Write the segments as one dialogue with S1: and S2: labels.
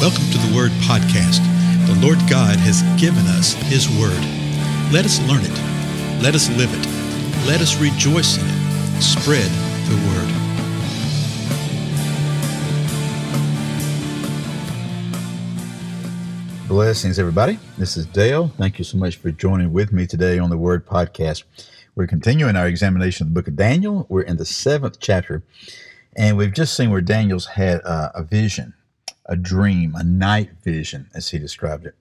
S1: Welcome to the Word Podcast. The Lord God has given us His Word. Let us learn it. Let us live it. Let us rejoice in it. Spread the Word.
S2: Blessings, everybody. This is Dale. Thank you so much for joining with me today on the Word Podcast. We're continuing our examination of the book of Daniel. We're in the seventh chapter, and we've just seen where Daniel's had uh, a vision a dream, a night vision, as he described it.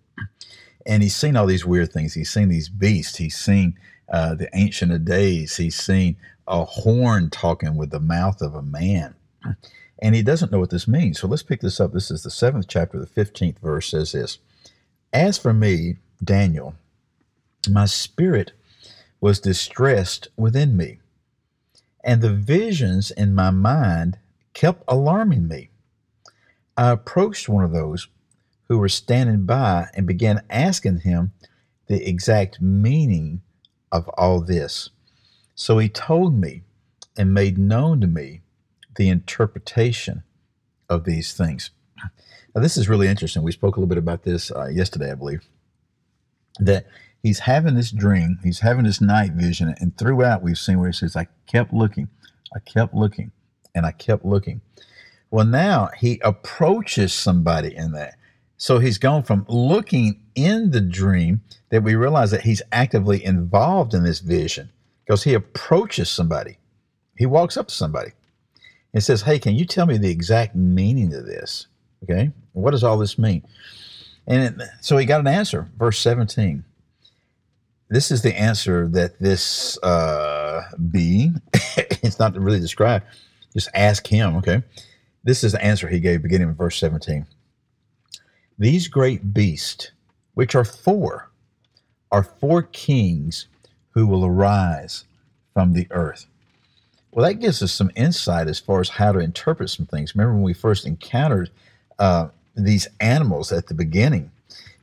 S2: And he's seen all these weird things. He's seen these beasts. He's seen uh, the Ancient of Days. He's seen a horn talking with the mouth of a man. And he doesn't know what this means. So let's pick this up. This is the seventh chapter, the 15th verse says this As for me, Daniel, my spirit was distressed within me, and the visions in my mind kept alarming me. I approached one of those who were standing by and began asking him the exact meaning of all this. So he told me and made known to me the interpretation of these things. Now, this is really interesting. We spoke a little bit about this uh, yesterday, I believe, that he's having this dream, he's having this night vision, and throughout we've seen where he says, I kept looking, I kept looking, and I kept looking. Well, now he approaches somebody in that. So he's gone from looking in the dream that we realize that he's actively involved in this vision because he approaches somebody. He walks up to somebody and says, Hey, can you tell me the exact meaning of this? Okay. What does all this mean? And it, so he got an answer. Verse 17. This is the answer that this uh, being, it's not really described, just ask him. Okay. This is the answer he gave beginning in verse 17. These great beasts, which are four, are four kings who will arise from the earth. Well, that gives us some insight as far as how to interpret some things. Remember when we first encountered uh, these animals at the beginning?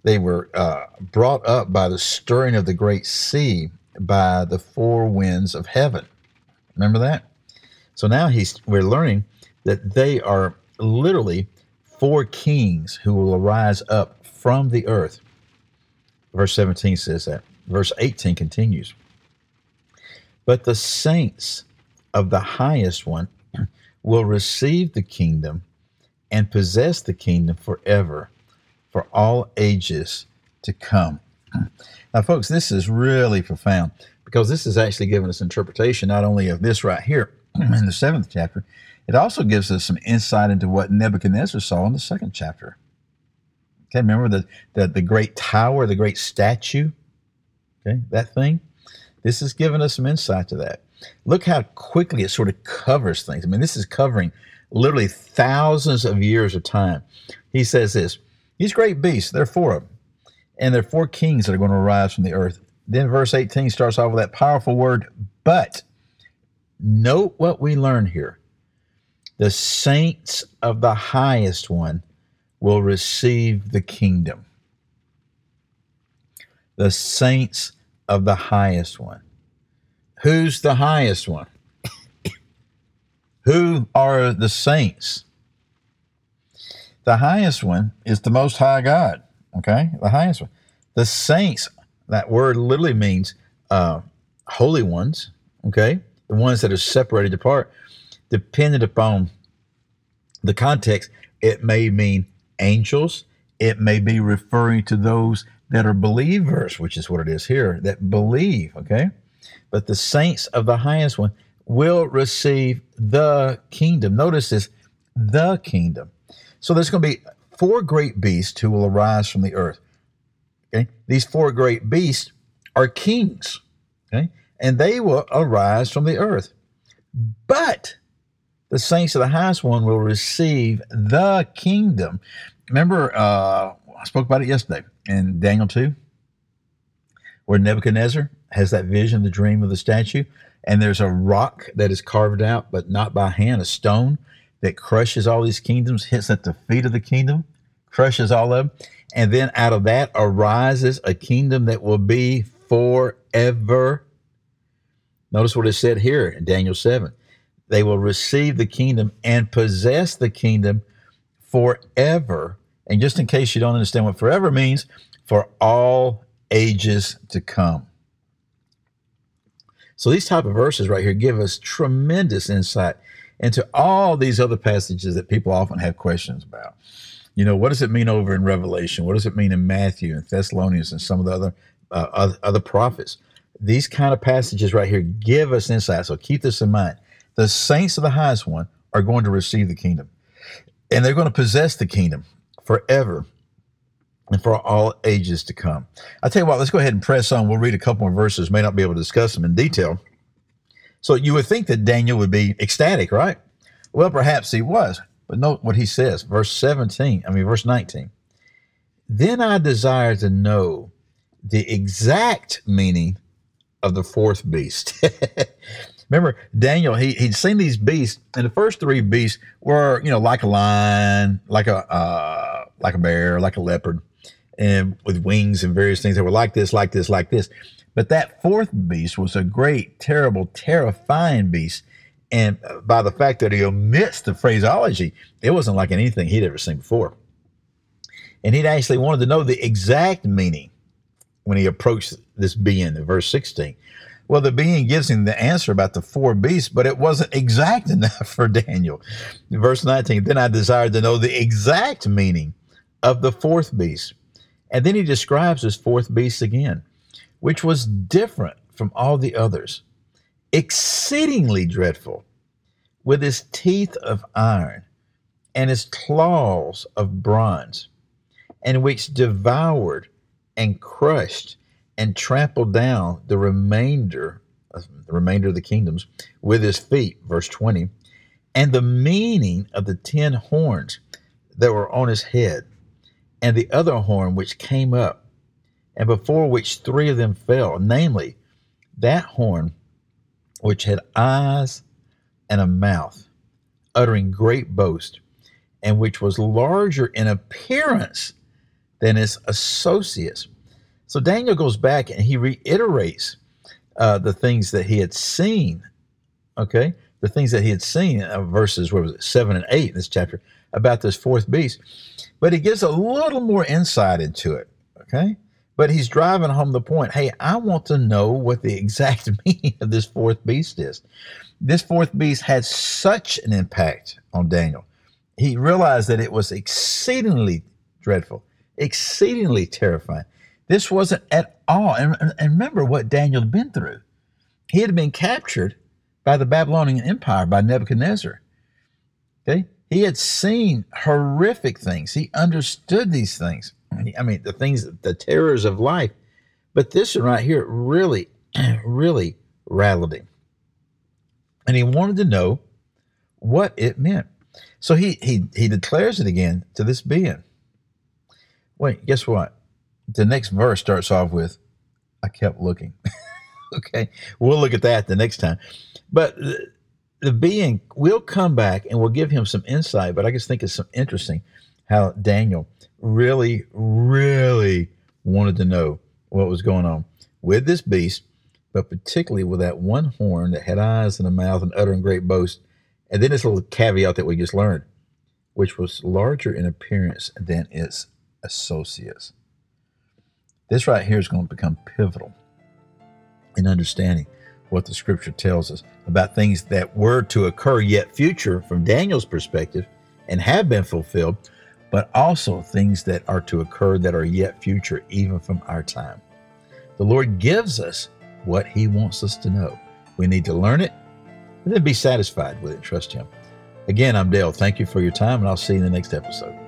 S2: They were uh, brought up by the stirring of the great sea by the four winds of heaven. Remember that? So now he's we're learning that they are literally four kings who will arise up from the earth. Verse 17 says that. Verse 18 continues. But the saints of the highest one will receive the kingdom and possess the kingdom forever for all ages to come. Now, folks, this is really profound because this is actually giving us interpretation not only of this right here in the seventh chapter, it also gives us some insight into what Nebuchadnezzar saw in the second chapter. Okay, remember the, the, the great tower, the great statue? Okay, that thing? This has given us some insight to that. Look how quickly it sort of covers things. I mean, this is covering literally thousands of years of time. He says this These great beasts, there are four of them, and there are four kings that are going to arise from the earth. Then verse 18 starts off with that powerful word, but. Note what we learn here the saints of the highest one will receive the kingdom. The saints of the highest one. Who's the highest one? Who are the saints? The highest one is the Most High God. Okay, the highest one. The saints, that word literally means uh, holy ones. Okay, the ones that are separated apart dependent upon the context, it may mean angels. It may be referring to those that are believers, which is what it is here, that believe, okay? But the saints of the highest one will receive the kingdom. Notice this the kingdom. So there's going to be four great beasts who will arise from the earth. Okay? These four great beasts are kings, okay? And they will arise from the earth. But the saints of the highest one will receive the kingdom. Remember, uh, I spoke about it yesterday in Daniel 2, where Nebuchadnezzar has that vision, the dream of the statue, and there's a rock that is carved out, but not by hand, a stone that crushes all these kingdoms, hits at the feet of the kingdom, crushes all of them, and then out of that arises a kingdom that will be forever. Notice what it said here in Daniel 7 they will receive the kingdom and possess the kingdom forever And just in case you don't understand what forever means, for all ages to come. So these type of verses right here give us tremendous insight into all these other passages that people often have questions about. You know, what does it mean over in Revelation? What does it mean in Matthew and Thessalonians and some of the other uh, other, other prophets? These kind of passages right here give us insight. So keep this in mind. The saints of the highest one are going to receive the kingdom, and they're going to possess the kingdom forever and for all ages to come. I tell you what, let's go ahead and press on. We'll read a couple more verses. May not be able to discuss them in detail. So you would think that Daniel would be ecstatic, right? Well, perhaps he was. But note what he says, verse 17, I mean, verse 19. Then I desire to know the exact meaning of the fourth beast. Remember, Daniel, he, he'd seen these beasts, and the first three beasts were, you know, like a lion, like a, uh, like a bear, like a leopard, and with wings and various things that were like this, like this, like this. But that fourth beast was a great, terrible, terrifying beast and by the fact that he omits the phraseology, it wasn't like anything he'd ever seen before. And he'd actually wanted to know the exact meaning when he approached this being in verse 16. Well, the being gives him the answer about the four beasts, but it wasn't exact enough for Daniel. Verse 19, then I desired to know the exact meaning of the fourth beast. And then he describes this fourth beast again, which was different from all the others exceedingly dreadful, with his teeth of iron and his claws of bronze, and which devoured and crushed and trampled down the remainder of the remainder of the kingdoms with his feet verse 20 and the meaning of the ten horns that were on his head and the other horn which came up and before which three of them fell namely that horn which had eyes and a mouth, uttering great boast, and which was larger in appearance than its associates. So Daniel goes back and he reiterates uh, the things that he had seen. Okay, the things that he had seen, uh, verses what was it, seven and eight in this chapter about this fourth beast, but he gives a little more insight into it. Okay, but he's driving home the point hey, I want to know what the exact meaning of this fourth beast is. This fourth beast had such an impact on Daniel. He realized that it was exceedingly dreadful, exceedingly terrifying. This wasn't at all, and, and remember what Daniel had been through. He had been captured by the Babylonian Empire by Nebuchadnezzar. Okay? He had seen horrific things. He understood these things. I mean, the things, the terrors of life. But this one right here really, really rattled him. And he wanted to know what it meant. So he he he declares it again to this being. Wait, guess what? The next verse starts off with, I kept looking. okay, we'll look at that the next time. But the, the being will come back and we'll give him some insight, but I just think it's some interesting how Daniel really, really wanted to know what was going on with this beast, but particularly with that one horn that had eyes and a mouth and uttering great boast. And then this little caveat that we just learned, which was larger in appearance than its associates. This right here is going to become pivotal in understanding what the scripture tells us about things that were to occur yet future from Daniel's perspective and have been fulfilled, but also things that are to occur that are yet future, even from our time. The Lord gives us what He wants us to know. We need to learn it and then be satisfied with it. Trust Him. Again, I'm Dale. Thank you for your time, and I'll see you in the next episode.